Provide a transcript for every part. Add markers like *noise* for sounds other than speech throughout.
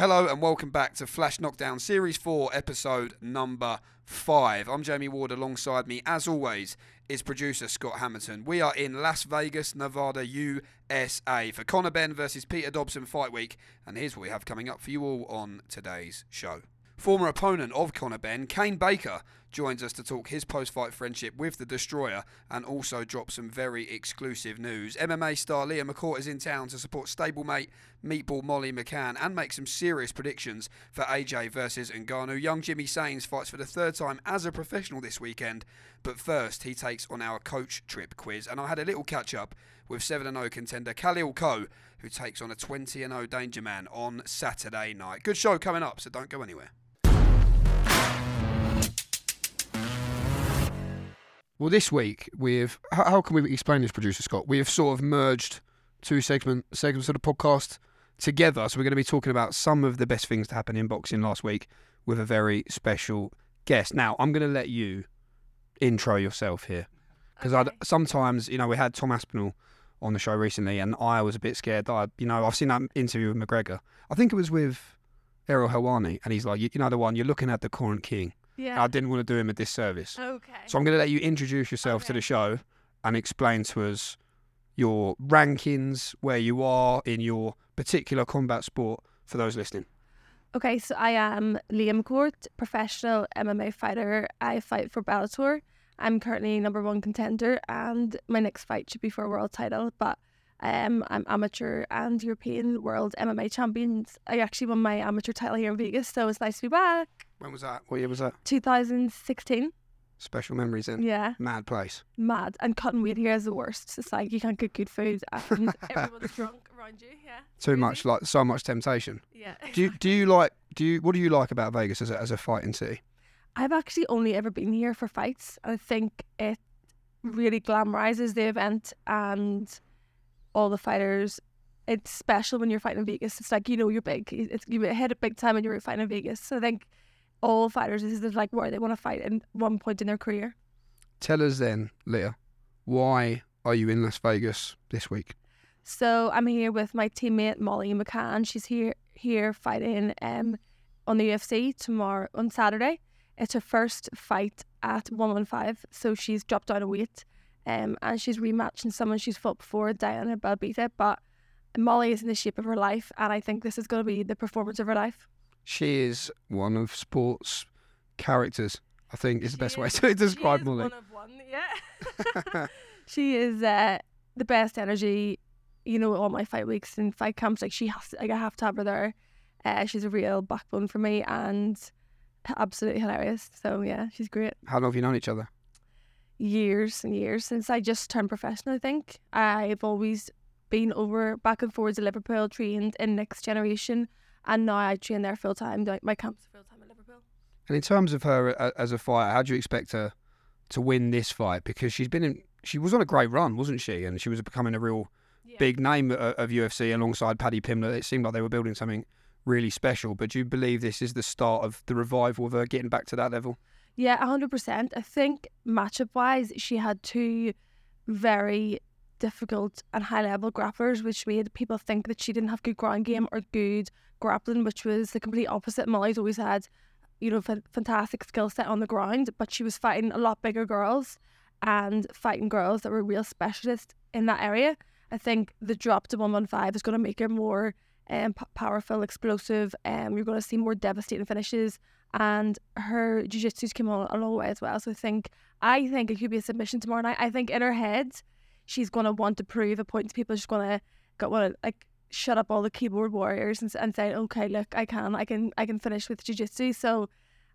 Hello and welcome back to Flash Knockdown Series 4, episode number 5. I'm Jamie Ward. Alongside me, as always, is producer Scott Hamilton. We are in Las Vegas, Nevada, USA for Conor Benn versus Peter Dobson Fight Week. And here's what we have coming up for you all on today's show. Former opponent of Conor Benn, Kane Baker, joins us to talk his post fight friendship with the Destroyer and also drop some very exclusive news. MMA star Leah McCourt is in town to support stablemate Meatball Molly McCann and make some serious predictions for AJ versus Ngannou. Young Jimmy Sains fights for the third time as a professional this weekend, but first he takes on our coach trip quiz. And I had a little catch up with 7 0 contender Khalil Coe, who takes on a 20 0 Danger Man on Saturday night. Good show coming up, so don't go anywhere. Well, this week we've how, how can we explain this, producer Scott? We have sort of merged two segment segments of the podcast together. So we're going to be talking about some of the best things to happen in boxing last week with a very special guest. Now, I'm going to let you intro yourself here because Okay. I sometimes you know we had Tom Aspinall on the show recently, and I was a bit scared. That I, you know, I've seen that interview with McGregor. I think it was with Ariel Helwani, and he's like, you, you know, the one you're looking at the current king. Yeah. I didn't want to do him a disservice. okay. So I'm going to let you introduce yourself to the show and explain to us your rankings, where you are in your particular combat sport for those listening. okay, so I am Leah McCourt, professional MMA fighter. I fight for Bellator. I'm currently number one contender, and my next fight should be for a world title. But um, I'm amateur and European world MMA champions. I actually won my amateur title here in Vegas, so it's nice to be back. When was that? What year was that? 2016. Special memories in. Yeah, Mad place. mad. And cutting weight here is the worst. It's like you can't get good food, *laughs* and everyone's drunk around you. Yeah. Too Crazy. much, like so much temptation. Yeah. Do you, do you like? Do you? What do you like about Vegas as a, as a fighting city? I've actually only ever been here for fights. I think it really glamorizes the event and all the fighters. It's special when you're fighting in Vegas. It's like you know you're big. It's you hit it big time when you're fighting in Vegas. So I think all fighters this is like where they want to fight in one point in their career. Tell us then, Leah, why are you in Las Vegas this week? So I'm here with my teammate Molly McCann. She's here here fighting um on the UFC tomorrow on Saturday. It's her first fight at 115, so she's dropped down a weight. Um, and she's rematching someone she's fought before, Diana Belbita. But Molly is in the shape of her life, and I think this is going to be the performance of her life. She is one of sports characters. I think is the best She way to describe Molly. One of one, yeah. *laughs* *laughs* she is uh, the best energy. You know, all my fight weeks and fight camps, like she has, to, like I have to have her there. Uh, she's a real backbone for me and absolutely hilarious. So yeah, she's great. How long have you known each other? Years and years since I just turned professional. I think I've always been over back and forwards to Liverpool, trained in Next Generation, and now I train there full time. Like my camp's full time in Liverpool. And in terms of her uh, as a fighter, how do you expect her to win this fight? Because she's been in, she was on a great run, wasn't she? And she was becoming a real Yeah. big name uh, of, of UFC alongside Paddy Pimblett. It seemed like they were building something really special. But do you believe this is the start of the revival of her getting back to that level? Yeah, hundred percent. I think matchup wise, she had two very difficult and high level grapplers, which made people think that she didn't have good ground game or good grappling, which was the complete opposite. Molly's always had, you know, fa- fantastic skill set on the ground, but she was fighting a lot bigger girls and fighting girls that were real specialists in that area. I think the drop to one one five is going to make her more um, p- powerful, explosive. Um, you're going to see more devastating finishes and her jiu-jitsu's come on a long way as well. So I think I think it could be a submission tomorrow night. I think in her head, she's gonna want to prove a point to people. She's gonna got want to like shut up all the keyboard warriors and, and say, okay, look, I can, I can, I can finish with jiu-jitsu. So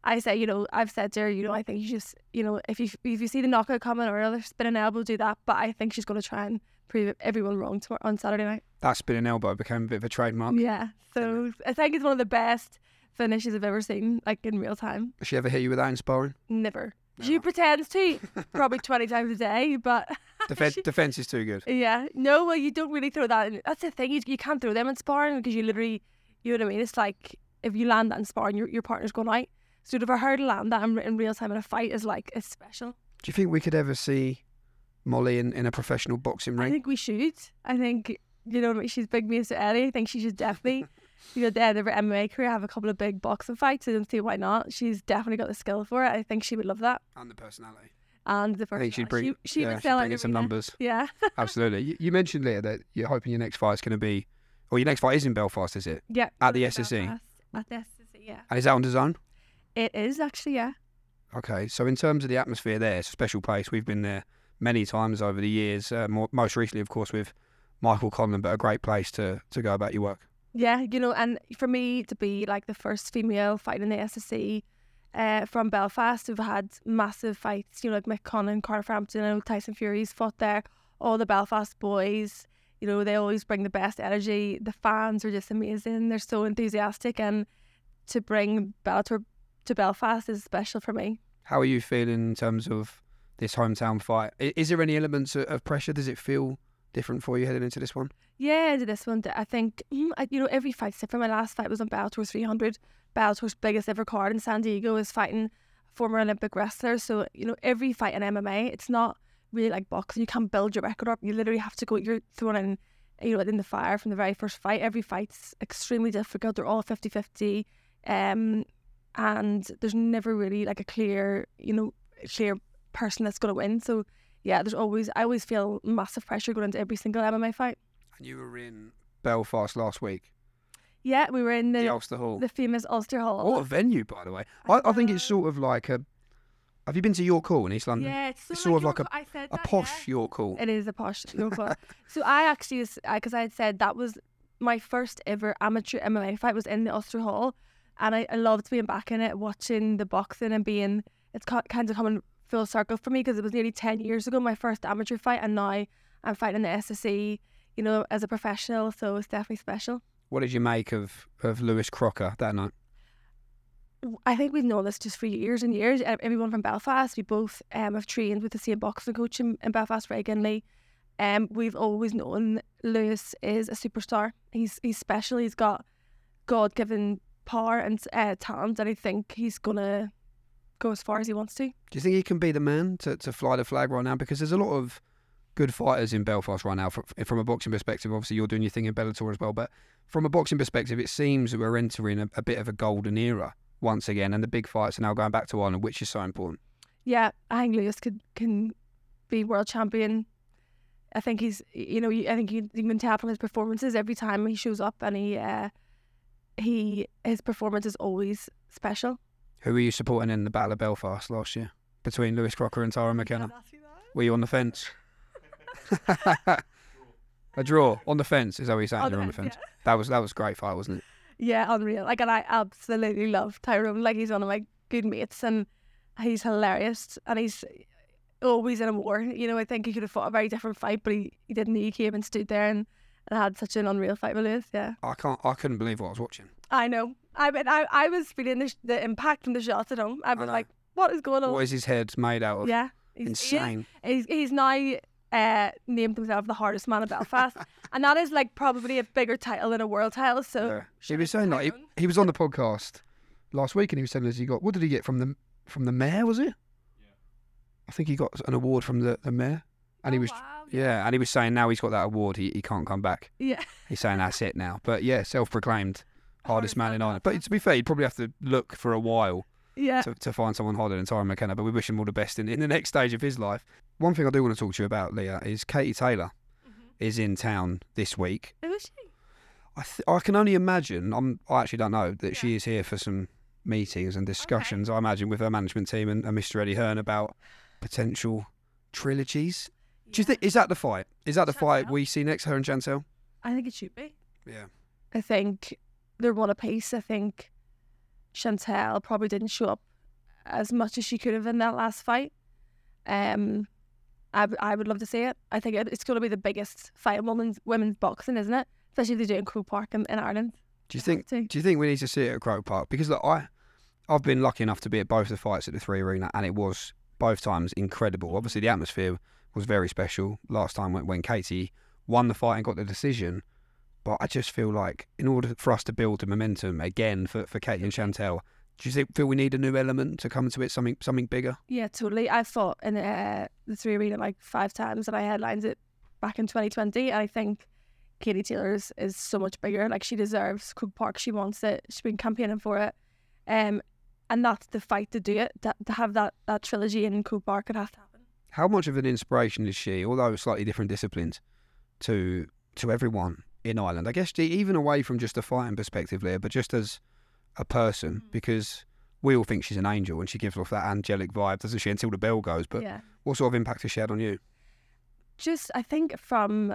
I say, you know, I've said to her, you know, I think you just, you know, if you if you see the knockout coming or another spinning elbow, do that. But I think she's gonna try and prove everyone wrong on Saturday night. That spinning elbow became a bit of a trademark. Yeah. So I think it's one of the best finishes I've ever seen, like in real time. Has she ever hit you with that in sparring? Never. She pretends to, *laughs* probably 20 times a day, but *laughs* Defen- She- defense is too good. yeah. No, well, you don't really throw that in. That's the thing, you, you can't throw them in sparring because you literally, you know what I mean? It's like, if you land that in sparring, your your partner's going out. So to her to land that in, in real time in a fight is like it's special. Do you think we could ever see Molly in, in a professional boxing ring? I think we should. I think you know she's big mate to Eddie. I think she should definitely, *laughs* you know, at the end of her MMA career, have a couple of big boxing fights. I don't see why not. She's definitely got the skill for it. I think she would love that. And the personality. And the think she'd bring, she, she yeah, would she'd sell bring in some numbers. Yeah, *laughs* Absolutely. You, you mentioned later that you're hoping your next fight is going to be, or your next fight is in Belfast, is it? yeah. At the go to SSE? Belfast. At the SSE, yeah. And is that on the zone? It is actually, yeah. Okay, so in terms of the atmosphere there, it's a special place. We've been there many times over the years. Uh, more, most recently, of course, with Michael Conlan, but a great place to to go about your work. Yeah, you know, and for me to be like the first female fighting in the SSE uh, from Belfast, who've had massive fights, you know, like Mick Conlan, Carl Frampton, I know Tyson Fury's fought there, all the Belfast boys, you know, they always bring the best energy. The fans are just amazing. They're so enthusiastic, and to bring Bellator to Belfast is special for me. How are you feeling in terms of this hometown fight. Is there any elements of- pressure? Does it feel different for you heading into this one? Yeah, this one, I think mm, you know every fight's different. My last fight was on Bellator 300. Bellator's biggest ever card in San Diego is fighting former Olympic wrestler. So you know every fight in MMA, it's not really like boxing. You can't build your record up. You literally have to go. You're thrown in, you know, in the fire from the very first fight. Every fight's extremely difficult. They're all 50-50. um, and there's never really like a clear, you know, clear person that's going to win. So yeah, there's always I always feel massive pressure going into every single MMA fight. And you were in Belfast last week, Yeah, we were in the the Ulster Hall. the famous Ulster Hall. What a venue, by the way. I, I think it's sort of like a. Have you been to York Hall in East London? yeah, it's, it's so sort of York like. I said A that, posh yeah. York Hall. It is a posh *laughs* York Hall. so I actually, because I had said that was my first ever amateur MMA fight was in the Ulster Hall, and I, I loved being back in it, watching the boxing and being. It's kind of coming full circle for me because it was nearly ten years ago my first amateur fight, and now I'm fighting in the SSE, you know, as a professional. So it's definitely special. What did you make of, of Lewis Crocker that night? I think we've known this just for years and years. Everyone from Belfast, we both um, have trained with the same boxing coach in, in Belfast, Ginley. Um, we've always known Lewis is a superstar. He's he's special. He's got God given power and uh, talent, and I think he's gonna go as far as he wants to. Do you think he can be the man to, to fly the flag right now? Because there's a lot of good fighters in Belfast right now. From, from a boxing perspective, obviously you're doing your thing in Bellator as well. But from a boxing perspective, it seems that we're entering a, a bit of a golden era once again, and the big fights are now going back to Ireland, which is so important. Yeah, I think Lewis could can be world champion. I think he's, you know, I think you, you can tell from his performances every time he shows up, and he, uh, he, his performance is always special. Who were you supporting in the Battle of Belfast last year between Lewis Crocker and Tyrone McKenna? Were you on the fence? *laughs* a draw on the fence is that what you're saying? On You're the on the fence, fence. That was that was a great fight, wasn't it? Yeah, unreal. Like, and I absolutely love Tyrone. Like, he's one of my good mates, and he's hilarious, and he's always in a war. You know, I think he could have fought a very different fight, but he, he didn't. He came and stood there and, and had such an unreal fight with Lewis. Yeah, I can't. I couldn't believe what I was watching. I know. I mean, I, I was feeling the, the impact from the shots at home. I was been know. like, what is going on? What is his head made out of? yeah, he's, he is- Insane. He's, he's now uh, named himself the hardest man in Belfast, *laughs* and that is like probably a bigger title than a world title. So Yeah. He was saying like he, he was on the podcast last week and he was saying us he got what did he get from the from the mayor was it? Yeah. I think he got an award from the, the mayor. And he Oh, was wow. yeah, and he was saying now he's got that award he, he can't come back. yeah. He's saying that's it now. But yeah, self proclaimed hardest man in Ireland. But to be fair, he'd probably have to look for a while Yeah. to, to find someone harder than Tyrone McKenna. But we wish him all the best in, in the next stage of his life. One thing I do want to talk to you about, Leah, is Katie Taylor mm-hmm. is in town this week. Who is she? I th- I can only imagine. I'm I actually don't know that she is here for some meetings and discussions. I imagine with her management team and, and Mr. Eddie Hearn about potential trilogies. Do you think is that the fight? Is that the fight we see next? Her and Chantelle. I think it should be. Yeah. I think they're one apiece. I think Chantelle probably didn't show up as much as she could have in that last fight. Um, I, I would love to see it. I think it, it's going to be the biggest fight in women's women's boxing, isn't it? Especially if they do it in Croke Park in, in Ireland. Do you think? Do you think we need to see it at Croke Park? Because look, I, I've been lucky enough to be at both the fights at the Three Arena, and it was both times incredible. Obviously, the atmosphere was very special last time when, when Katie won the fight and got the decision. But I just feel like in order for us to build the momentum again for, for Katie and Chantelle, do you think feel we need a new element to come to it, something something bigger? Yeah, totally. I fought in uh, the three arena like five times and I headlined it back in 2020. And I think Katie Taylor's is so much bigger. Like she deserves Croke Park. She wants it. She's been campaigning for it. Um, and that's the fight to do it. To, to have that, that trilogy in Croke Park, it has to happen. How much of an inspiration is she, although slightly different disciplines, to to everyone in Ireland? I guess even away from just a fighting perspective, Leah, but just as a person, Mhm. because we all think she's an angel and she gives off that angelic vibe, doesn't she, until the bell goes. But yeah. what sort of impact has she had on you? just I think from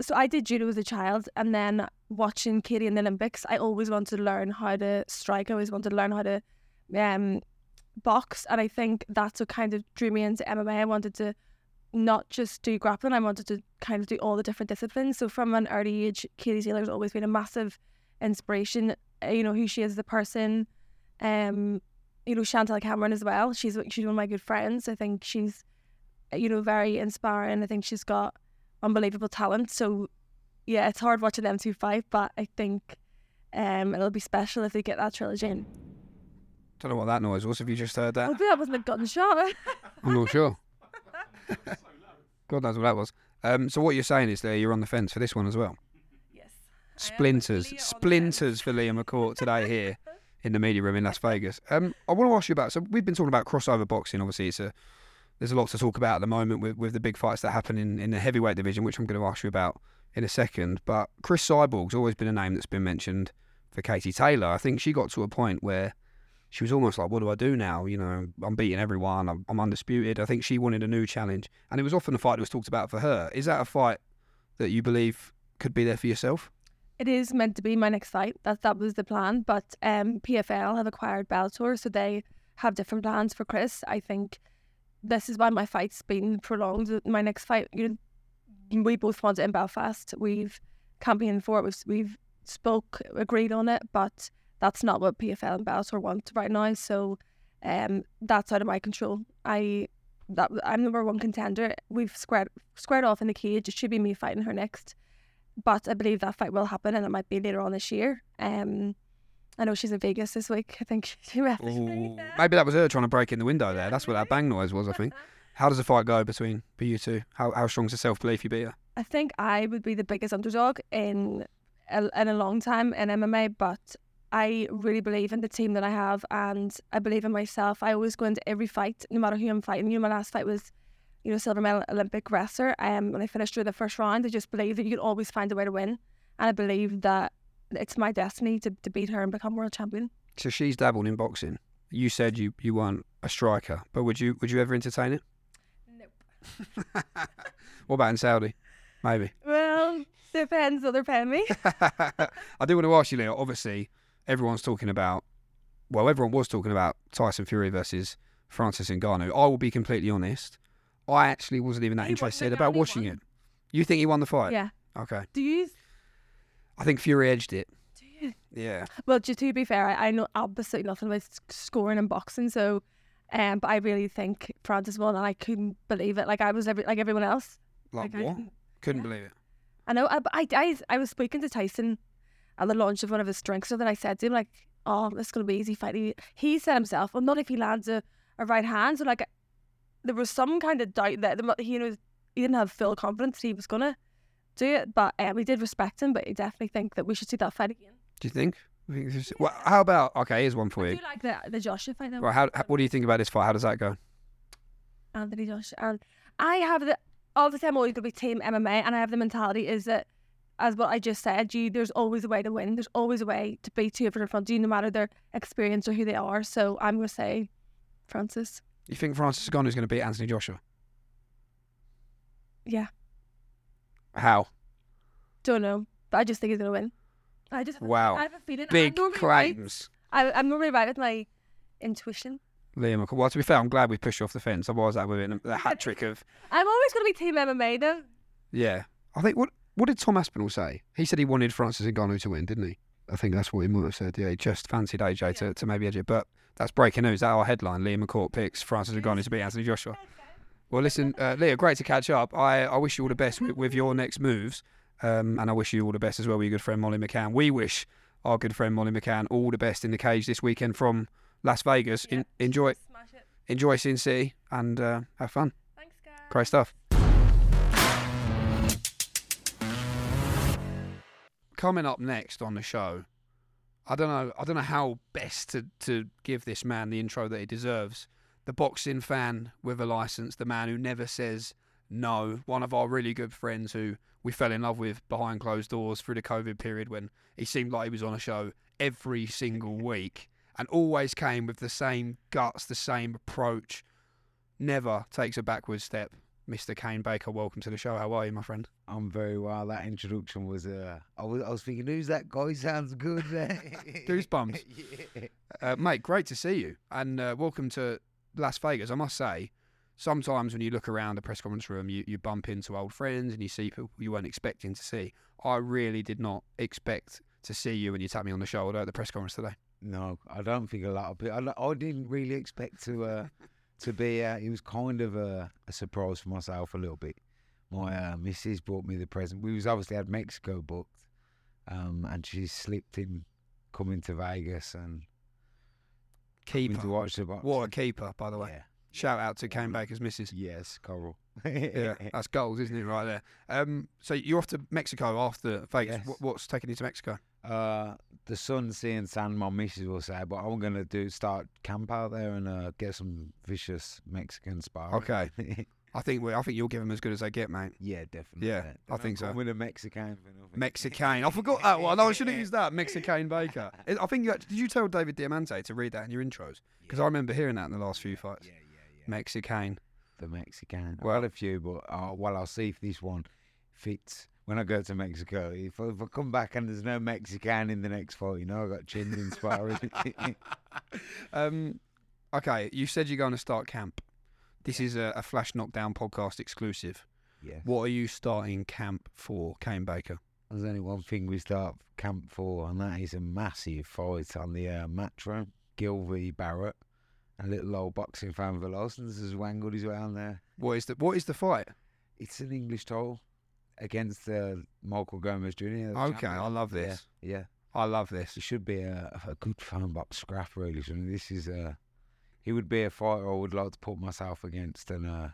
so I did judo as a child and then watching Katie in the Olympics, I always wanted to learn how to strike. I always wanted to learn how to um box and I think that's what kind of drew me into MMA. I wanted to not just do grappling, I wanted to kind of do all the different disciplines. So from an early age, Katie Taylor's always been a massive inspiration. uh, You know, who she is as a person. Um, you know, Chantelle Cameron as well. She's she's one of my good friends. I think she's you know, very inspiring. I think she's got unbelievable talent. So yeah, it's hard watching them two fight, but I think um it'll be special if they get that trilogy in. Don't know what that noise was. Have you just heard that? Hopefully that wasn't a gunshot. I'm not sure. *laughs* God knows what that was. Um, so what you're saying is there you're on the fence for this one as well. yes. Splinters, Leah on the splinters for Leah McCourt today here in the media room in Las Vegas. Um, I want to ask you about. So we've been talking about crossover boxing. Obviously, it's a there's a lot to talk about at the moment with, with the big fights that happen in, in the heavyweight division, which I'm going to ask you about in a second. But Cris Cyborg's always been a name that's been mentioned for Katie Taylor. I think she got to a point where she was almost like, "What do I do now? You know, I'm beating everyone. I'm, I'm undisputed." I think she wanted a new challenge, and it was often a fight that was talked about for her. Is that a fight that you believe could be there for yourself? It is meant to be my next fight. That that was the plan. But um PFL have acquired Bellator, so they have different plans for Cris. I think this is why my fight's been prolonged. My next fight, you know, we both want it in Belfast. We've campaigned for it. We've, we've spoke, agreed on it, but that's not what PFL and Bellator want right now. So um, that's out of my control. I that I'm number one contender. We've squared squared off in the cage. It should be me fighting her next, but I believe that fight will happen, and it might be later on this year. Um, I know she's in Vegas this week. I think *laughs* she. Maybe that was her trying to break in the window there. That's what that *laughs* bang noise was, I think. How does the fight go between for you two? How how strong's the self belief you beat her? I think I would be the biggest underdog in a, in a long time in MMA, but I really believe in the team that I have, and I believe in myself. I always go into every fight, no matter who I'm fighting. You know, my last fight was, you know, silver medal Olympic wrestler. Um, when I finished through the first round, I just believe that you can always find a way to win, and I believe that it's my destiny to, to beat her and become world champion. So she's dabbled in boxing. You said you, you weren't a striker, but would you would you ever entertain it? Nope. *laughs* What about in Saudi? Maybe. Well, depends what they're paying me. I do want to ask you, Leo. Obviously, everyone's talking about. Well, everyone was talking about Tyson Fury versus Francis Ngannou. I will be completely honest. I actually wasn't even that He interested about watching won. it. You think he won the fight? yeah. Okay. Do you? I think Fury edged it. Do you? Yeah. Well, just to be fair, I, I know absolutely nothing about scoring and boxing, so um, but I really think Francis won, and I couldn't believe it. Like I was every, like everyone else. Like, Like, what? couldn't- Couldn't yeah. believe it. I know. But I, I, I was speaking to Tyson at the launch of one of his drinks, so then I said to him like, "Oh, this is gonna be easy fight." He, he said himself, "Well, not if he lands a, a right hand." So like, there was some kind of doubt that the, he was he didn't have full confidence he was gonna do it, but um, we did respect him. But I definitely think that we should see that fight again. Do you think? Think this is- Well, how about okay? Here's one for I you. do you like the the Joshua fight though. Right, how, how, what do you think about this fight? How does that go? Anthony Josh. And I have the obviously I'm always gonna be team MMA and I have the mentality is that as what I just said, you there's always a way to win. There's always a way to beat whoever in front of you, no matter their experience or who they are. So I'm gonna say Francis. You think Francis Ngannou is going to beat Anthony Joshua? Yeah. How? Don't know. But I just think he's gonna win. I just Wow. I have a feeling Big I'm normally right. claims. I, I'm normally right with my intuition. Liam, McCall. well, to be fair, I'm glad we pushed you off the fence. Otherwise, that would have been the hat *laughs* trick of I'm always gonna be team MMA though. yeah. I think what what did Tom Aspinall say? He said he wanted Francis Ngannou to win, didn't he? I think that's what he might have said. Yeah, he just fancied AJ to, to maybe edge it. But that's breaking news. That our headline: Leah McCourt picks Francis Ngannou to beat Anthony Joshua. Well, listen, uh, Leah, great to catch up. I, I wish you all the best with, with your next moves. Um, and I wish you all the best as well with your good friend Molly McCann. We wish our good friend Molly McCann all the best in the cage this weekend from Las Vegas. In, enjoy enjoy Sin City and uh, have fun. Thanks, guys. Great stuff. Coming up next on the show, I don't know. I don't know how best to, to give this man the intro that he deserves. The boxing fan with a license, the man who never says no. One of our really good friends who we fell in love with behind closed doors through the COVID period when he seemed like he was on a show every single *laughs* week and always came with the same guts, the same approach. Never takes a backward step. Mr. Kane Baker, welcome to the show. How are you, my friend? I'm very well. That introduction was uh I was I was thinking, who's that guy? *laughs* Sounds good there. *laughs* Goosebumps. *laughs* yeah. Uh, mate, great to see you, and uh, welcome to Las Vegas. I must say, sometimes when you look around the press conference room, you, you bump into old friends and you see people you weren't expecting to see. I really did not expect to see you when you tapped me on the shoulder at the press conference today. No, I don't think a lot of people. I, I didn't really expect to uh to be. Uh, it was kind of a, a surprise for myself a little bit. My uh, missus brought me the present. We was obviously had Mexico booked, um, and she slipped in coming to Vegas and coming to Keeper. watch the boxing. What a keeper, by the way. Yeah. Shout out to Kane Baker's missus. Yes, Coral. Yeah, that's goals, isn't it, right there? Um, so you're off to Mexico after Vegas. Yes. What, what's taking you to Mexico? Uh, the sun seeing sand, my missus will say, but I'm gonna do start camp out there and uh, get some vicious Mexican sparring. Okay. *laughs* I think we, I think you'll give them as good as they get, mate. yeah, definitely. Yeah, They're I think so. With a Mexican. Mexican. I forgot that one. No, I should have used that. Mexican Baker. *laughs* I think you actually, did you tell David Diamante to read that in your intros? Because I remember hearing that in the last few fights. Yeah, yeah, yeah. Mexican. the Mexican. Well- Well, a few, but uh, well, I'll see if this one fits. When I go to Mexico, if I, if I come back and there's no Mexican in the next fight, you know, I got chins in sparring. *laughs* Um, okay, you said you're going to start camp. This is a, a Flash Knockdown podcast exclusive. yeah. What are you starting camp for, Kane Baker? There's only one thing we start camp for, and that is a massive fight on the uh, match Gil v Barrett. A little old boxing fan license has wangled his way on there. What is the What is the fight? It's an English title against uh, Michael Gomez Jr. Okay, champion. I love this. Yeah, I love this. it should be a, a good phone box scrap, really. shouldn't it? This is a. He would be a fighter I would like to put myself against and, uh,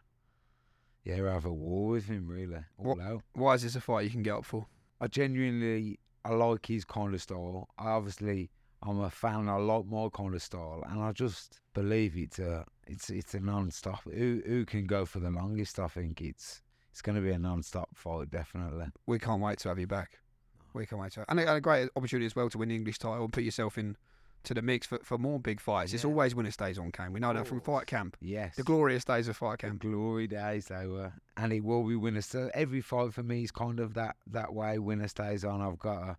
yeah, have a war with him, really. All What- out. Why is this a fight you can get up for? I genuinely I like his kind of style. I obviously I'm a fan. I like my kind of style, and I just believe it's a it's it's a non-stop. Who who can go for the longest? I think it's it's going to be a non-stop fight, definitely. We can't wait to have you back. We can't wait to, and a, and a great opportunity as well to win the English title and put yourself in to the mix for, for more big fights. It's always winner stays on Kane. We know that from fight camp. Yes, The glorious days of fight the camp. glory days they were, and it will be winner. So every fight for me is kind of that that way. Winner stays on. I've got to,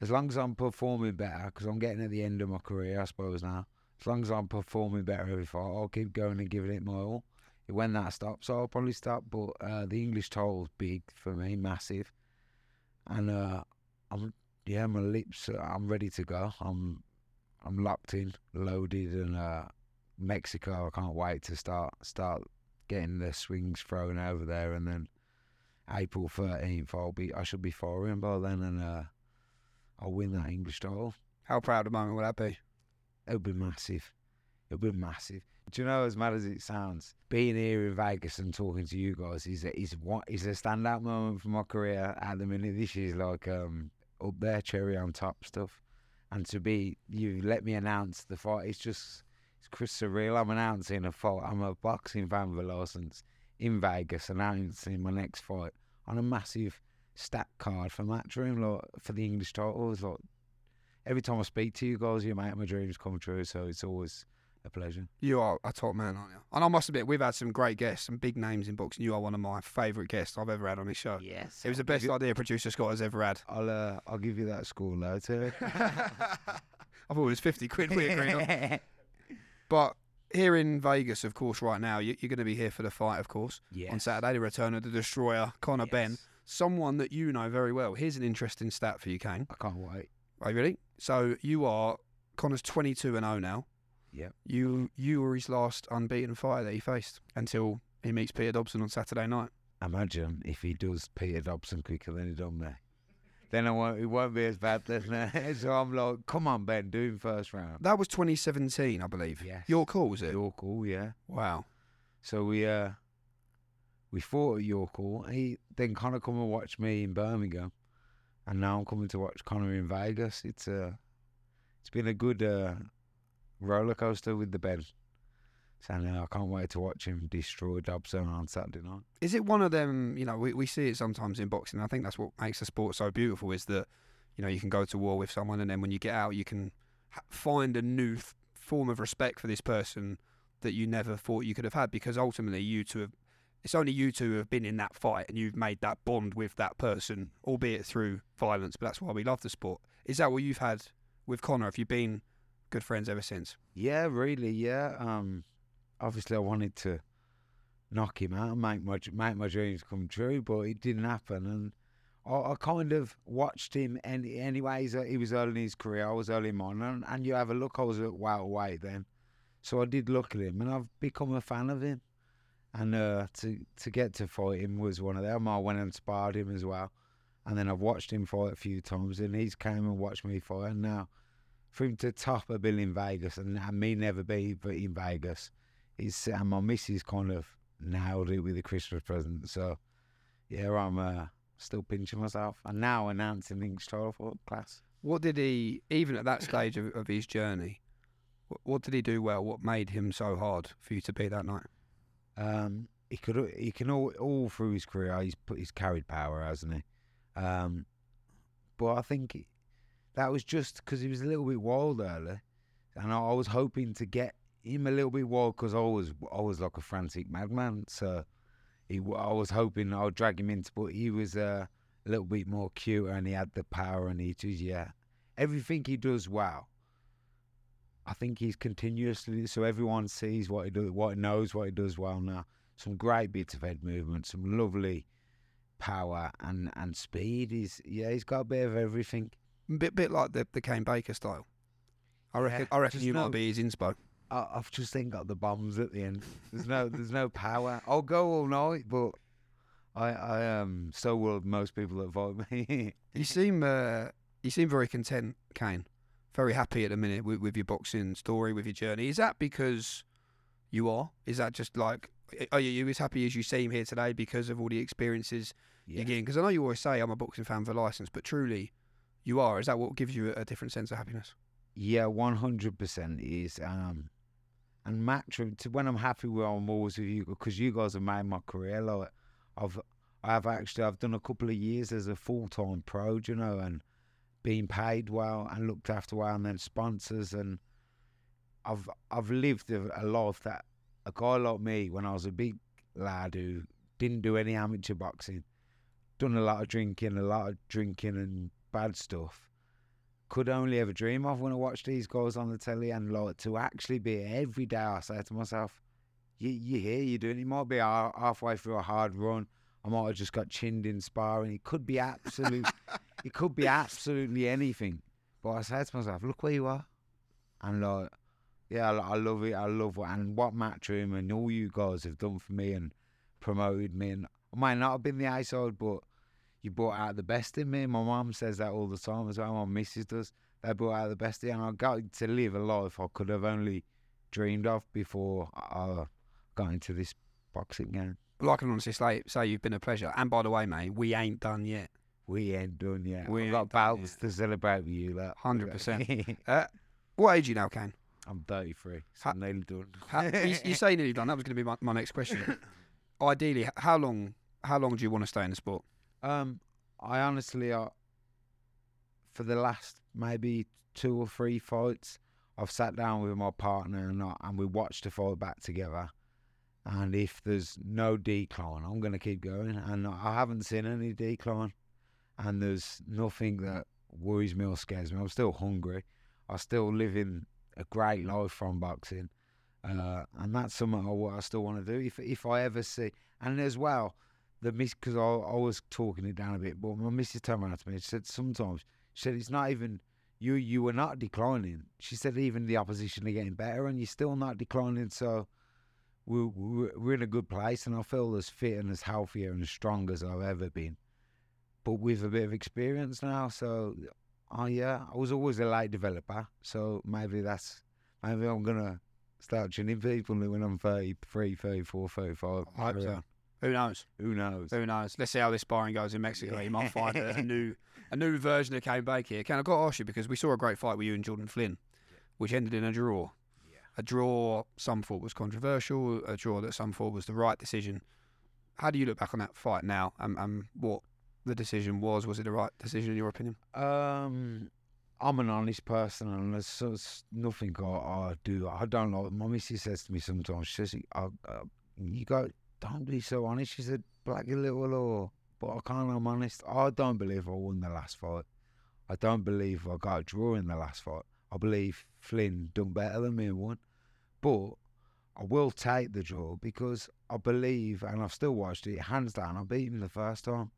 as long as I'm performing better, because I'm getting at the end of my career, I suppose now. As long as I'm performing better every fight, I'll keep going and giving it my all. When that stops, I'll probably stop. But uh, the English title's big for me, massive, and uh, I'm yeah, my lips. uh, I'm ready to go. I'm I'm locked in, loaded, and uh, Mexico. I can't wait to start start getting the swings thrown over there, and then April thirteenth, I'll be I should be firing by then, and uh, I'll win that English title. How proud of the moment will that be? It'll be massive. It'll be massive. Do you know, as mad as it sounds, being here in Vegas and talking to you guys is a, is what is a standout moment for my career at the minute. This is like um up there, cherry on top stuff. And to be you let me announce the fight, it's just it's Chris surreal. I'm announcing a fight. I'm a boxing fan a license in Vegas, announcing my next fight on a massive stat card for Matchroom, like for the English titles. Like every time I speak to you guys, you make my dreams come true. So it's always a pleasure. You are a top man, aren't you? And I must admit, we've had some great guests, some big names in boxing. You are one of my favourite guests I've ever had on this show. Yes, It was the best idea producer Scott has ever had. I'll uh, I'll give you that score though *laughs* too. I thought it was 50 quid we agreed on. But here in Vegas, of course, right now, you, you're going to be here for the fight, of course. yes. On Saturday, the return of the destroyer, Conor Benn. Someone that you know very well. Here's an interesting stat for you, Kane. I can't wait. Are you ready? So you are, Conor's 22 and 0 now. Yep. You you were his last unbeaten fighter that he faced until he meets Peter Dobson on Saturday night. imagine if he does Peter Dobson quicker than he done me. Then I won't, it won't be as bad. Then. *laughs* so I'm like, come on, Benn, do him first round. That was 2017, I believe. Yes. Your call, was it? York Hall, yeah. Wow. So we uh we fought at York Hall. He then Conor come and watch me in Birmingham, and now I'm coming to watch Conor in Vegas. It's uh it's been a good uh, roller coaster with the Benn. So I can't wait to watch him destroy Dobson on Saturday night. Is it one of them? You know, we, we see it sometimes in boxing. I think that's what makes the sport so beautiful. Is that you know you can go to war with someone, and then when you get out, you can find a new f- form of respect for this person that you never thought you could have had. Because ultimately, you two have. It's only you two who have been in that fight, and you've made that bond with that person, albeit through violence. But that's why we love the sport. Is that what you've had with Conor? Have you been good friends ever since? Yeah, really, yeah. Um, obviously I wanted to knock him out and make my make my dreams come true, but it didn't happen. And I, I kind of watched him any, anyways. uh, He was early in his career, I was early in mine, and, and you have a look. I was a while away then, so I did look at him, and I've become a fan of him. And uh, to to get to fight him was one of them. I went and sparred him as well, and then I've watched him fight a few times, and he's came and watched me fight. And now, for him to top a bill in Vegas and, and me never be but in Vegas, it's and my missus kind of nailed it with a Christmas present. So yeah, I'm uh, still pinching myself, and now announcing English title for class. What did he, even at that stage of, of his journey, what, what did he do well? What made him so hard for you to beat that night? Um, he could he can all all through his career he's put he's carried power, hasn't he? Um, but I think that was just because he was a little bit wild early, and I, was hoping to get him a little bit wild because I was I was like a frantic madman. So he, I was hoping I would drag him into, but he was uh, a little bit more cute and he had the power and he just yeah everything he does well. I think he's continuously so everyone sees what he does, what he knows, what he does well now. Some great bits of head movement, some lovely power and and speed. He's yeah, he's got a bit of everything. Bit bit like the the Kane Baker style. I reckon. Yeah, I reckon you no- might be his inspo. I, I've just ain't got the bombs at the end. There's no there's no power. I'll go all night, but I I am so will most people that vote me. You seem uh, you seem very content, Kane. Very happy at the minute with, with your boxing story, with your journey. Is that because you are? Is that just like are you, you as happy as you seem here today because of all the experiences yeah. you're getting? Because I know you always say I'm a boxing fan for license, but truly, you are. Is that what gives you a, different sense of happiness? Yeah, one hundred percent is. Um, and match to when I'm happy with I'm always with you because you guys have made my career. Like I've, I've actually I've done a couple of years as a full time pro, you know, and been paid well and looked after well, and then sponsors and I've I've lived a, a life that a guy like me when I was a big lad who didn't do any amateur boxing, done a lot of drinking, a lot of drinking and bad stuff could only ever dream of when I watch these guys on the telly and like to actually be every day I say to myself, you you here, you're doing it might be halfway through a hard run. I might have just got chinned in sparring. It could be absolute *laughs* it could be absolutely anything. But I say to myself, look where you are. And like yeah, I, I love it. I love what and what Matchroom and all you guys have done for me and promoted me and I might not have been the A side, but you brought out the best in me. My mum says that all the time as well. My missus does. They brought out the best in, me. and I got to live a life I could have only dreamed of before I got into this boxing game. Well, I can honestly say, say you've been a pleasure. And by the way, mate, we ain't done yet. We ain't done yet. We ain't got belts to celebrate with you. Like. 100%. *laughs* Uh, what age are you now, Kane? I'm 33, so Ha- nearly done. How, you, you say nearly done. That was going to be my, my next question. *laughs* Ideally, how long? How long do you want to stay in the sport? Um, I honestly, uh, for the last maybe two or three fights, I've sat down with my partner and I, and we watched the fight back together. And if there's no decline, I'm going to keep going. And I haven't seen any decline. And there's nothing that worries me or scares me. I'm still hungry. I'm still live in a great life from boxing. Uh, and that's something I, what I still want to do. If if I ever see, and as well, the miss because I, I was talking it down a bit, but my missus turned around to me and said sometimes she said it's not even you you were not declining. She said even the opposition are getting better and you're still not declining. So we're, we're we're in a good place, and I feel as fit and as healthier and as strong as I've ever been. But with a bit of experience now, so oh yeah, I was always a late developer, so maybe that's maybe I'm gonna start tuning people when I'm 33, 34, 35. I hope so. Who knows? Who knows? Who knows? Let's see how this sparring goes in Mexico. You might find a, a *laughs* new a new version of Kane Baker here. Can I got to ask you because we saw a great fight with you and Jordan Flynn, which ended in a draw. Yeah. A draw some thought was controversial, a draw that some thought was the right decision. How do you look back on that fight now and, and what the decision was? Was it the right decision in your opinion? Um, I'm an honest person, and there's, there's nothing I, I do. I don't know. My missus says to me sometimes, she says, I, uh, "You go, don't be so honest." She said, "Black you little or," but I can't. I'm honest. I don't believe I won the last fight. I don't believe I got a draw in the last fight. I believe Flynn done better than me and won, but I will take the draw because I believe, and I've still watched it hands down. I beat him the first time,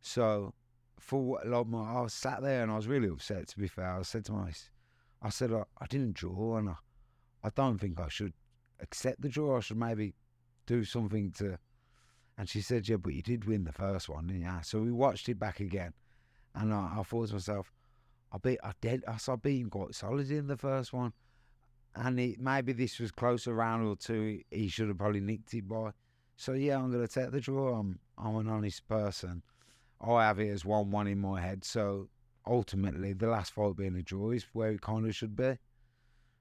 so for like my, I was sat there and I was really upset. To be fair, I said to myself, I said I, I didn't draw, and I, I don't think I should accept the draw. I should maybe do something to. And she said, "Yeah, but you did win the first one, didn't you?" So we watched it back again, and I, I thought to myself, "I beat, I did, I saw beat him quite solid in the first one, and it, maybe this was close a round or two. He should have probably nicked it by." So yeah, I'm gonna take the draw. I'm, I'm an honest person. I have it as one-one in my head. So ultimately, the last fight being a draw is where it kind of should be.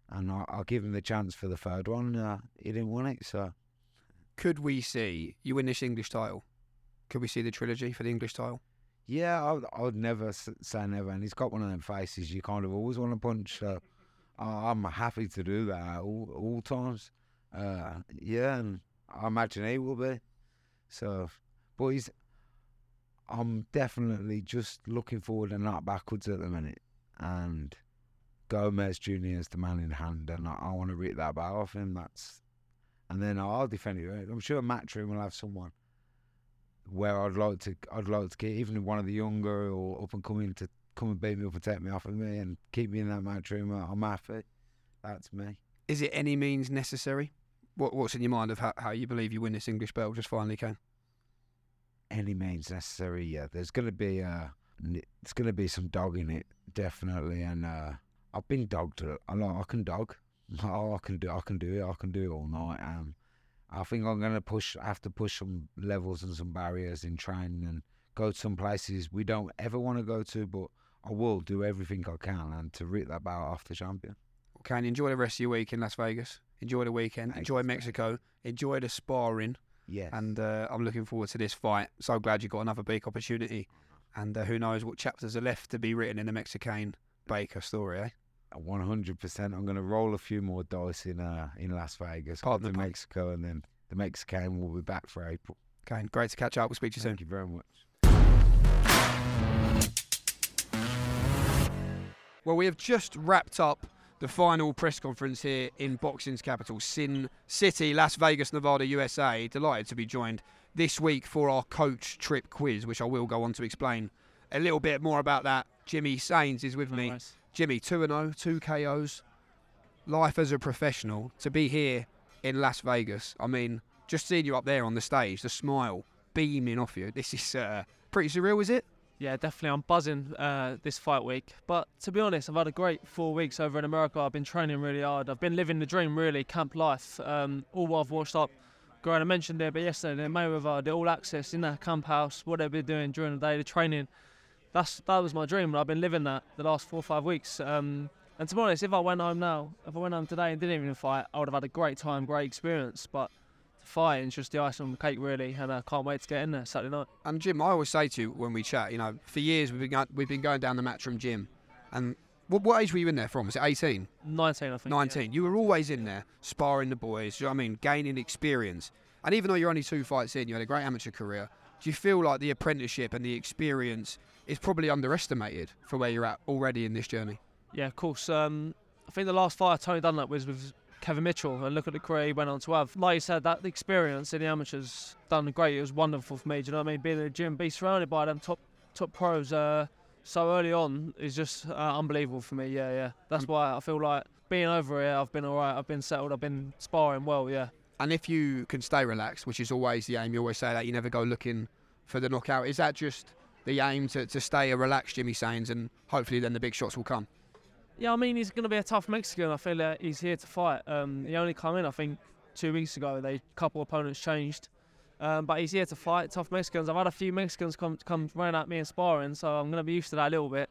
And I, I'll give him the chance for the third one. Uh, he didn't win it, so Could we see you win this English title? Could we see the trilogy for the English title? yeah, I, would- I would never say never. And he's got one of them faces you kind of always want to punch. So I'm happy to do that at all, all times. Uh, yeah, and I imagine he will be. So, but he's. I'm definitely just looking forward and not backwards at the minute. And Gomez Jr. is the man in hand, and I, I want to rip that bat off him. That's, and then I'll defend it. I'm sure Matchroom will have someone where I'd like to, I'd like to get even one of the younger or up and coming to come and beat me up and take me off of me and keep me in that matchroom. I'm happy. That's me. Is it any means necessary? What, what's in your mind of how, how you believe you win this English belt just finally, Kane? any means necessary. Yeah, there's gonna be uh, it's gonna be some dog in it, definitely. And uh, I've been dogged. a- know I can dog. *laughs* Oh, I can do. I can do it. I can do it all night. Um, I think I'm gonna push. I have to push some levels and some barriers in training and go to some places we don't ever want to go to, but I will do everything I can and to rip that bout off the champion. Kane, enjoy the rest of your week in Las Vegas. Enjoy the weekend. Enjoy. Mexico. Enjoy the sparring. Yes. And uh, I'm looking forward to this fight. So glad you got another big opportunity. And uh, who knows what chapters are left to be written in the Mexican Baker story, eh? One hundred percent. I'm going to roll a few more dice in uh in Las Vegas, go Pardon to the. Mexico, and then the Mexican will be back for April. Okay, great to catch up. We'll speak to you soon. Thank you very much. Well, we have just wrapped up the final press conference here in boxing's capital, Sin City, Las Vegas, Nevada, USA. Delighted to be joined this week for our coach trip quiz, which I will go on to explain a little bit more about that. Jimmy Sains is with me. Nice. Jimmy, 2 0, 2 KOs. Life as a professional, to be here in Las Vegas. I mean, just seeing you up there on the stage, the smile beaming off you. This is uh, pretty surreal, is it? Yeah, definitely. I'm buzzing uh, this fight week. But to be honest, I've had a great four weeks over in America. I've been training really hard. I've been living the dream, really, camp life. Um, all what I've up. Grant, I mentioned there, but yesterday, the Mayweather, the all access in that camp house, what they've been doing during the day, the training. That's that was my dream. and I've been living that the last four or five weeks. Um, and to be honest, if I went home now, if I went home today and didn't even fight, I would have had a great time, great experience. But to fight is just the icing on the cake, really, and I can't wait to get in there Saturday night. And Jim, I always say to you when we chat, you know, for years we've been go- we've been going down the Matchroom gym, and what, what age were you in there from? Was it 18, 19, I think. yeah. 19? You were always in there sparring the boys. You know what I mean? Gaining experience. And even though you're only two fights in, you had a great amateur career. Do you feel like the apprenticeship and the experience is probably underestimated for where you're at already in this journey? Yeah, of course. Um, I think the last fight Tony Dunlap was with Kevin Mitchell, and look at the career he went on to have. Like you said, that experience in the amateurs done great. It was wonderful for me. Do you know what I mean? Being in the gym, be surrounded by them top top pros uh, so early on is just uh, unbelievable for me. Yeah, yeah. That's why I feel like being over here, I've been all right. I've been settled. I've been sparring well. Yeah. And if you can stay relaxed, which is always the aim, you always say that you never go looking for the knockout. Is that just the aim to, to stay a relaxed Jimmy Sains and hopefully then the big shots will come? Yeah, I mean he's going to be a tough Mexican. I feel that he's here to fight. Um, he only came in, I think, two weeks ago. They couple opponents changed, um, but he's here to fight tough Mexicans. I've had a few Mexicans come come running at me and sparring, so I'm going to be used to that a little bit.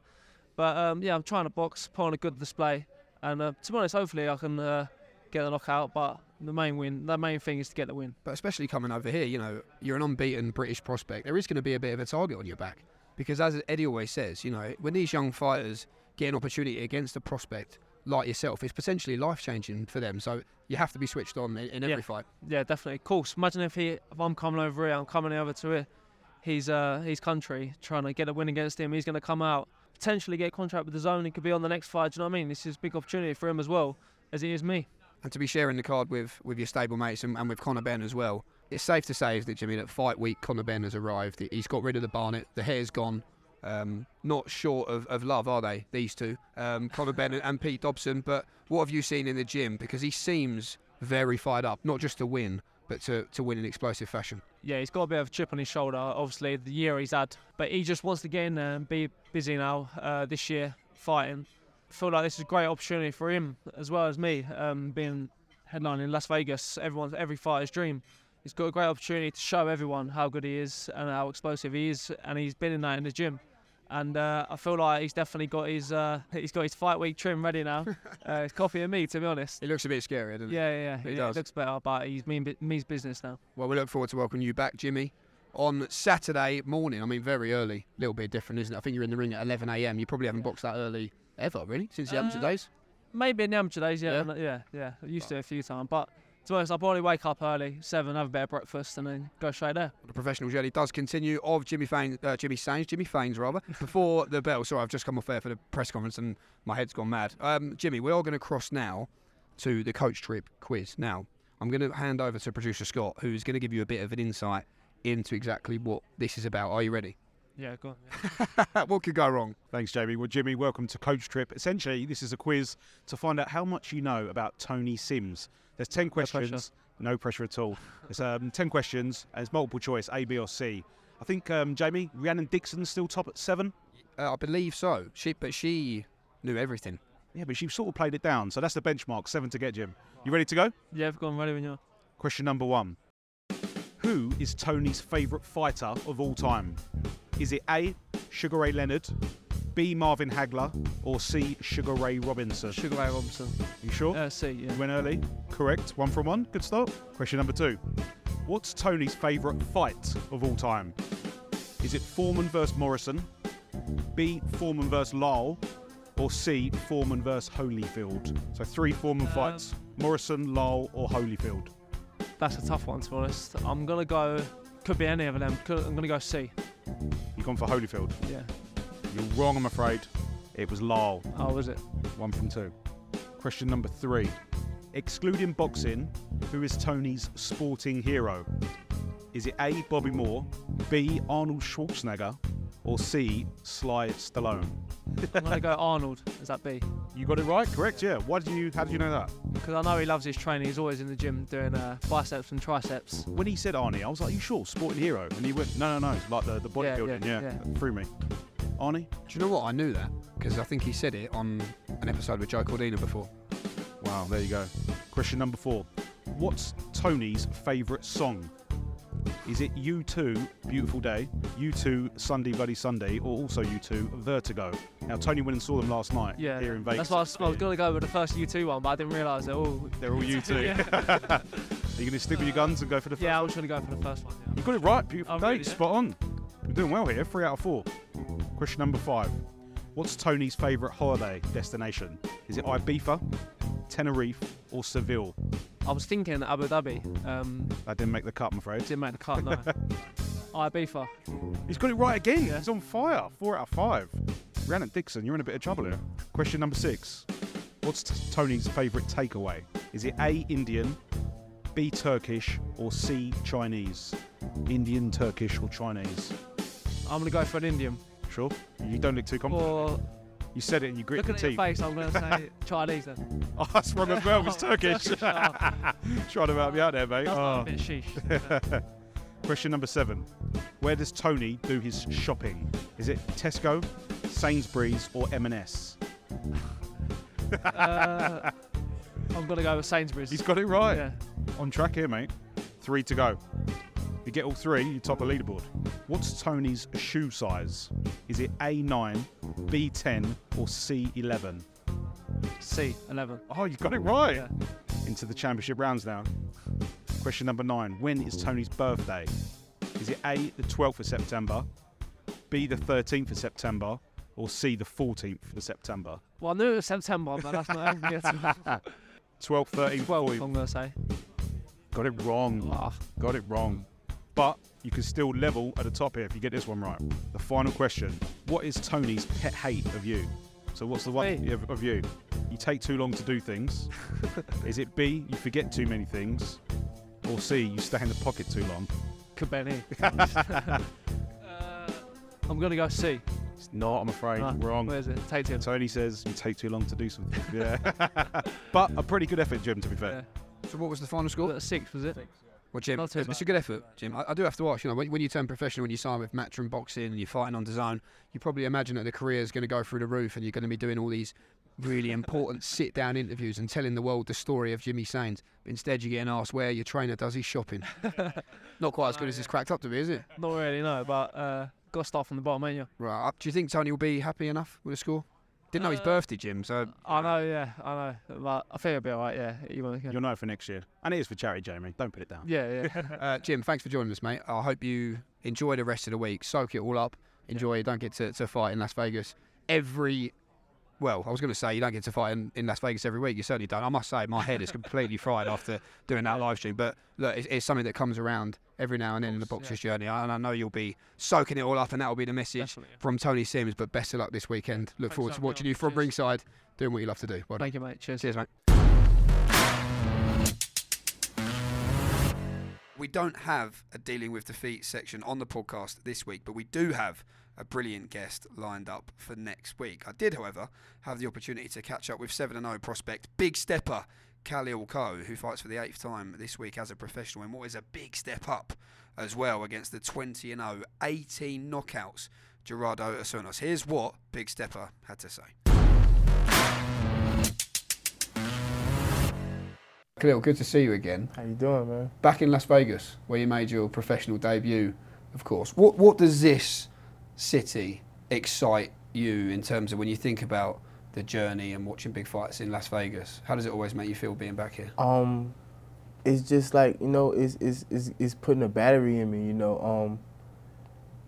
But um, yeah, I'm trying to box, put on a good display, and uh, to be honest, hopefully I can uh, get a knockout. But the main win, the main thing is to get the win. But especially coming over here, you know, you're an unbeaten British prospect. There is going to be a bit of a target on your back because, as Eddie always says, you know, when these young fighters get an opportunity against a prospect like yourself, it's potentially life changing for them. So you have to be switched on in, in every Yeah. fight. Yeah, definitely. Of course. Imagine if he, if I'm coming over here, I'm coming over to here, his uh, his country, trying to get a win against him. He's going to come out, potentially get a contract with DAZN. He could be on the next fight. Do you know what I mean? This is a big opportunity for him as well, as it is me. And to be sharing the card with, with your stable mates and, and with Conor Benn as well. It's safe to say, isn't it, Jimmy, that fight week Conor Benn has arrived. He's got rid of the Barnet, the hair's gone. Um, not short of, of love, are they, these two? Um, Conor Benn and, and Pete Dobson. But what have you seen in the gym? Because he seems very fired up, not just to win, but to, to win in explosive fashion. Yeah, he's got a bit of a chip on his shoulder, obviously, the year he's had. But he just wants to get in there and be busy now uh, this year, fighting. I feel like this is a great opportunity for him as well as me, um, being headline in Las Vegas, everyone's every fighter's dream. He's got a great opportunity to show everyone how good he is and how explosive he is, and he's been in that in the gym. And uh, I feel like he's definitely got his uh, he's got his fight week trim ready now. *laughs* uh, it's copying me, to be honest. It looks a bit scary, doesn't it? Yeah, yeah, yeah. It, does. looks better, but he's mean, means business now. Well, we look forward to welcoming you back, Jimmy, on Saturday morning. I mean, very early. A little bit different, isn't it? I think you're in the ring at 11 a.m. You probably haven't boxed that early ever, really, since the amateur Uh, days. Maybe in the amateur days, yeah, Yeah? yeah, yeah. yeah. I used to a few times, but to be honest, I probably wake up early, seven, have a bit of breakfast, and then go straight there. The professional journey does continue of Jimmy Fain, uh, Jimmy Sains, Jimmy Fains rather, *laughs* before the bell. Sorry, I've just come off air for the press conference and my head's gone mad. Um, Jimmy, we are going to cross now to the coach trip quiz. Now, I'm going to hand over to producer Scott, who's going to give you a bit of an insight into exactly what this is about. Are you ready? Yeah, go on. *laughs* what could go wrong? Thanks, Jamie. Well, Jimmy, welcome to Coach Trip. Essentially, this is a quiz to find out how much you know about Tony Sims. There's 10 pressure. questions. No pressure at all. It's um, 10 questions, and it's multiple choice, A, B, or C. I think, um, Jamie, Rhiannon Dixon's still top at seven. Uh, I believe so. She, but she knew everything. Yeah, but she sort of played it down. So that's the benchmark, seven to get, Jim. You ready to go? Yeah, I've gone ready when you're. Question number one Who is Tony's favourite fighter of all time? Is it A, Sugar Ray Leonard, B, Marvin Hagler, or C, Sugar Ray Robinson? Sugar Ray Robinson. You sure? Uh, C, yeah. You went early. Correct. One from one. Good start. Question number two. What's Tony's favourite fight of all time? Is it Foreman versus Morrison, B, Foreman versus Lyle, or C, Foreman versus Holyfield? So three Foreman Um, fights Morrison, Lyle, or Holyfield. That's a tough one, to be honest. I'm going to go, could be any of them. Could, I'm going to go C. You've gone for Holyfield. Yeah. You're wrong, I'm afraid. It was Lyle. Oh, was it? One from two. Question number three. Excluding boxing, who is Tony's sporting hero? Is it A. Bobby Moore, B. Arnold Schwarzenegger, or C. Sly Stallone? I'm going to go Arnold. Is that B? You got it right, correct? Yeah. Why did you? How did you know that? Because I know he loves his training. He's always in the gym doing uh, biceps and triceps. When he said Arnie, I was like, "You sure, sporting hero?" And he went, "No, no, no, it's like the the Yeah, bodybuilding." yeah, Yeah, yeah. through me. Arnie. Do you know what? I knew that because I think he said it on an episode with Joe Cordina before. Wow, there you go. Question number four. What's Tony's favourite song? Is it U2 Beautiful Day, U2 Sunday Bloody Sunday, or also U2 Vertigo? Now, Tony went and saw them last night Yeah. here in Vegas. That's why I was, I was going to go with the first U2 one, but I didn't realise they're all. They're all U2. *laughs* *laughs* Are you going to stick with your guns and go for the first yeah, I was going to go for the first one. Yeah. You got it right. Beautiful Oh, day. really. Spot on. We're doing well here. Three out of four. Question number five. What's Tony's favourite holiday destination? Is it Ibiza, Tenerife, or Seville? I was thinking Abu Dhabi. Um, That didn't make the cut, I'm afraid. didn't make the cut, no. *laughs* Ibiza. He's got it right again. He's on fire. Four out of five. Rhiannon Dixon, you're in a bit of trouble here. Question number six. What's t- Tony's favourite takeaway? Is it A, Indian, B, Turkish, or C, Chinese? Indian, Turkish, or Chinese? I'm going to go for an Indian. Sure. You don't look too confident. Or You said it and you grit Looking your at your teeth. face, I'm going to say *laughs* Chinese then. Oh, that's wrong as well. It's *laughs* Oh, Turkish. Turkish, oh. *laughs* Trying to help me out there, mate. That's Oh. a bit sheesh. Question number seven. Where does Tony do his shopping? Is it Tesco, Sainsbury's, or M&S? uh, I'm going to go with Sainsbury's. He's got it right. Yeah. On track here, mate. Three to go. You get all three, you top the leaderboard. What's Tony's shoe size? Is it A9, B10, or C11? C, 11. Oh, you got it right. Yeah. Into the championship rounds now. Question number nine. When is Tony's birthday? Is it A, the 12th of September, B, the 13th of September, or C, the 14th of September? Well, I knew it was September, but that's not helping me at all. 12th, *laughs* 13th, 12, I'm going to say. Got it wrong. Ah, Got it wrong. But you can still level at the top here if you get this one right. The final question What is Tony's pet hate of you? So, what's the one Me? of, of you? You take too long to do things. *laughs* is it B, you forget too many things? Or C, you stay in the pocket too long? could be any. uh, I'm going to go C. It's not, I'm afraid. Ah, Wrong. Where is it? Take two. Tony says you take too long to do something. *laughs* Yeah. *laughs* but a pretty good effort, Jim, to be fair. So what was the final score? Yeah. Six, was it? Well, Jim, it's, it's a good effort, Jim. I, I do have to ask, you know, when, when you turn professional, when you sign with Matchroom Boxing and you're fighting on DAZN, you probably imagine that the career is going to go through the roof and you're going to be doing all these really important *laughs* sit-down interviews and telling the world the story of Jimmy Sains. But instead, you're getting asked where your trainer does his shopping. *laughs* Not quite as good as it's cracked up to be, is it? Not really, no, but uh, got to start from the bottom, ain't you? Right. Do you think Tony will be happy enough with the score? Didn't know his Uh, birthday, Jim. So I know, yeah, I know. But I think it'll be alright, yeah. You want to You'll know for next year. And it is for charity, Jamie. Don't put it down. Yeah, yeah. *laughs* Uh, Jim, thanks for joining us, mate. I hope you enjoy the rest of the week. Soak it all up. Enjoy. Don't get to, to fight in Las Vegas every. Well, I was going to say you don't get to fight in, in Las Vegas every week. You certainly don't. I must say my head is completely fried after doing that live stream. But look, it's, it's something that comes around every now and then in the course, boxer's journey, and I know you'll be soaking it all up, and that will be the message Definitely. from Tony Sims. But best of luck this weekend. Look Thanks forward for to watching you from Cheers. ringside, doing what you love to do. Well. Thank you, mate. Cheers. Cheers, mate. We don't have a dealing with defeat section on the podcast this week, but we do have a brilliant guest lined up for next week. I did, however, have the opportunity to catch up with 7 0 prospect Big Stepper Khalil Coe, who fights for the eighth time this week as a professional in what is a big step up as well against the 20 0, 18 knockouts Gerardo Asunos. Here's what Big Stepper had to say. Khalil, good to see you again. How you doing, man? Back in Las Vegas, where you made your professional debut, of course. What what does this city excite you in terms of when you think about the journey and watching big fights in Las Vegas? How does it always make you feel being back here? Um, it's just like you know, it's it's it's, it's putting a battery in me. You know, um,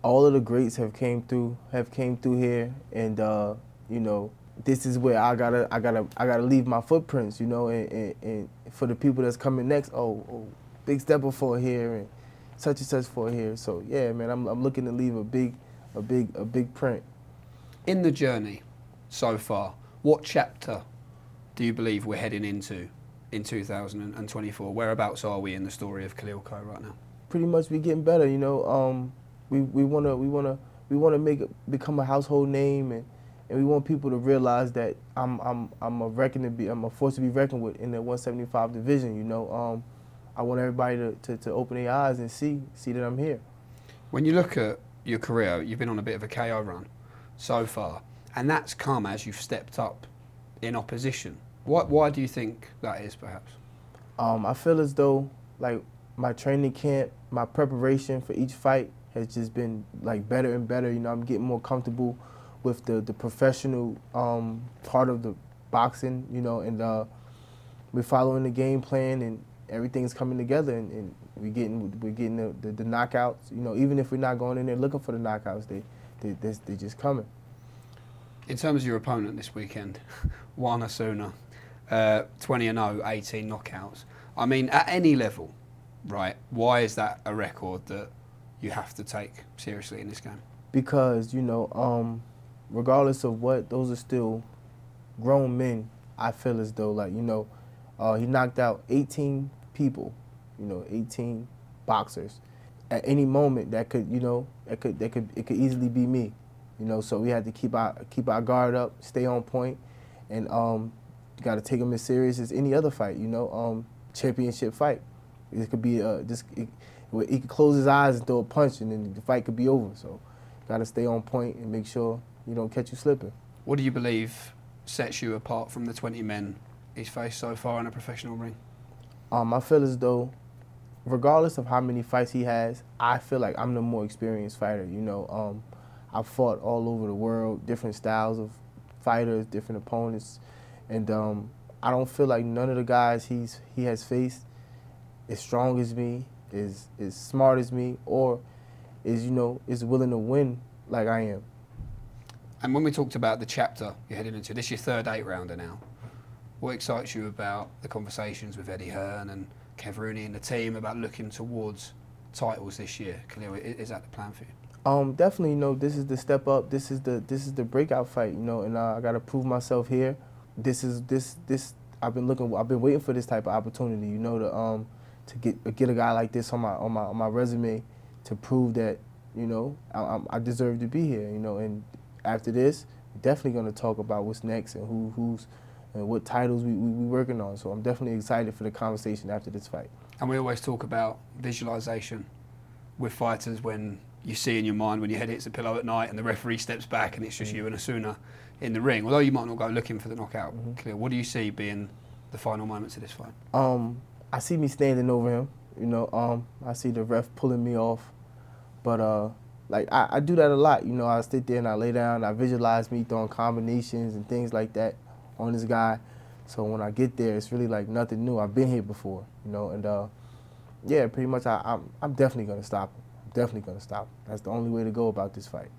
all of the greats have came through have came through here, and uh, you know, this is where I gotta I gotta I gotta leave my footprints. You know, and, and, and for the people that's coming next, oh, oh big stepper for here and such and such for here. So yeah, man, I'm I'm looking to leave a big a big a big print. In the journey so far, what chapter do you believe we're heading into in 2024? Whereabouts are we in the story of Khalil Coe right now? pretty much we're getting better. You know, um, we we wanna we wanna we wanna make it become a household name, and, and we want people to realize that I'm I'm I'm a reckon to be I'm a force to be reckoned with in the 175 division. You know, um, I want everybody to, to, to open their eyes and see see that I'm here. When you look at your career, you've been on a bit of a KO run so far, and that's come as you've stepped up in opposition. Why, why do you think that is, perhaps? Um, I feel as though like my training camp, my preparation for each fight has just been like better and better. You know, I'm getting more comfortable with the the professional um, part of the boxing. You know, and uh, we're following the game plan and everything's coming together and, and we getting we're getting the, the, the knockouts. You know, even if we're not going in there looking for the knockouts, they they they, they just coming. In terms of your opponent this weekend, *laughs* Juan Osuna, uh, 20 and 0, 18 knockouts. I mean, at any level, right? Why is that a record that you have to take seriously in this game? because you know, um, regardless of what, those are still grown men. I feel as though like you know, uh, he knocked out 18 people, you know, 18 boxers. At any moment, that could you know, that could that could it could easily be me. You know, so we had to keep our keep our guard up, stay on point, and um, you got to take him as serious as any other fight. You know, um, championship fight. It could be uh, just it, he could close his eyes and throw a punch, and then the fight could be over. So, got to stay on point and make sure you don't catch you slipping. What do you believe sets you apart from the 20 men he's faced so far in a professional ring? Um, I feel as though, regardless of how many fights he has, I feel like I'm the more experienced fighter. You know, um, I've fought all over the world, different styles of fighters, different opponents, and um, I don't feel like none of the guys he's he has faced is strong as me, is is smart as me, or is you know is willing to win like I am. And when we talked about the chapter you're heading into, this is your third eight rounder now. What excites you about the conversations with Eddie Hearn and Kev and the team about looking towards titles this year? Khalil, is that the plan for you? Um, definitely, you know, this is the step up. This is the this is the breakout fight, you know, and uh, I got to prove myself here. This is this this I've been looking. I've been waiting for this type of opportunity, you know, to um to get get a guy like this on my on my on my resume to prove that you know I, I deserve to be here, you know. And after this, definitely going to talk about what's next and who who's and what titles we we, we working on. So I'm definitely excited for the conversation after this fight. And we always talk about visualization with fighters when you see in your mind when your head hits the pillow at night and the referee steps back and it's just mm-hmm. you and Osuna in the ring. Although you might not go looking for the knockout, mm-hmm. clear. What do you see being the final moments of this fight? Um, I see me standing over him. You know, um, I see the ref pulling me off, but uh, like I, I do that a lot. You know, I sit there and I lay down. I visualize me throwing combinations and things like that on this guy. So when I get there, it's really like nothing new. I've been here before. You know, and uh, yeah, pretty much I, I'm I'm definitely gonna stop him definitely going to stop. him. That's the only way to go about this fight.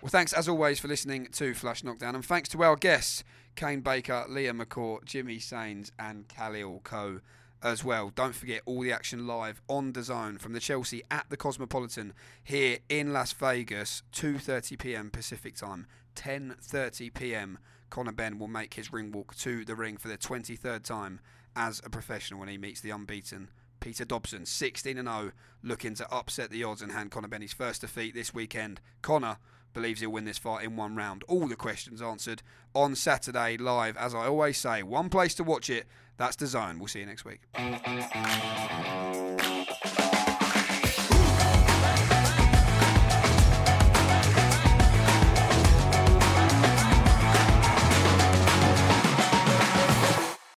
Well, thanks as always for listening to Flash Knockdown, and thanks to our guests, Kane Baker, Leah McCourt, Jimmy Sains, and Khalil Coe as well. Don't forget all the action live on DAZN from the Chelsea at the Cosmopolitan here in Las Vegas, 2:30 p.m. Pacific time, 10:30 p.m. Conor Benn will make his ring walk to the ring for the 23rd time as a professional when he meets the unbeaten Peter Dobson, 16 0, looking to upset the odds and hand Conor Benn his first defeat this weekend. Conor believes he'll win this fight in one round. All the questions answered on Saturday live. As I always say, one place to watch it. That's DAZN. We'll see you next week.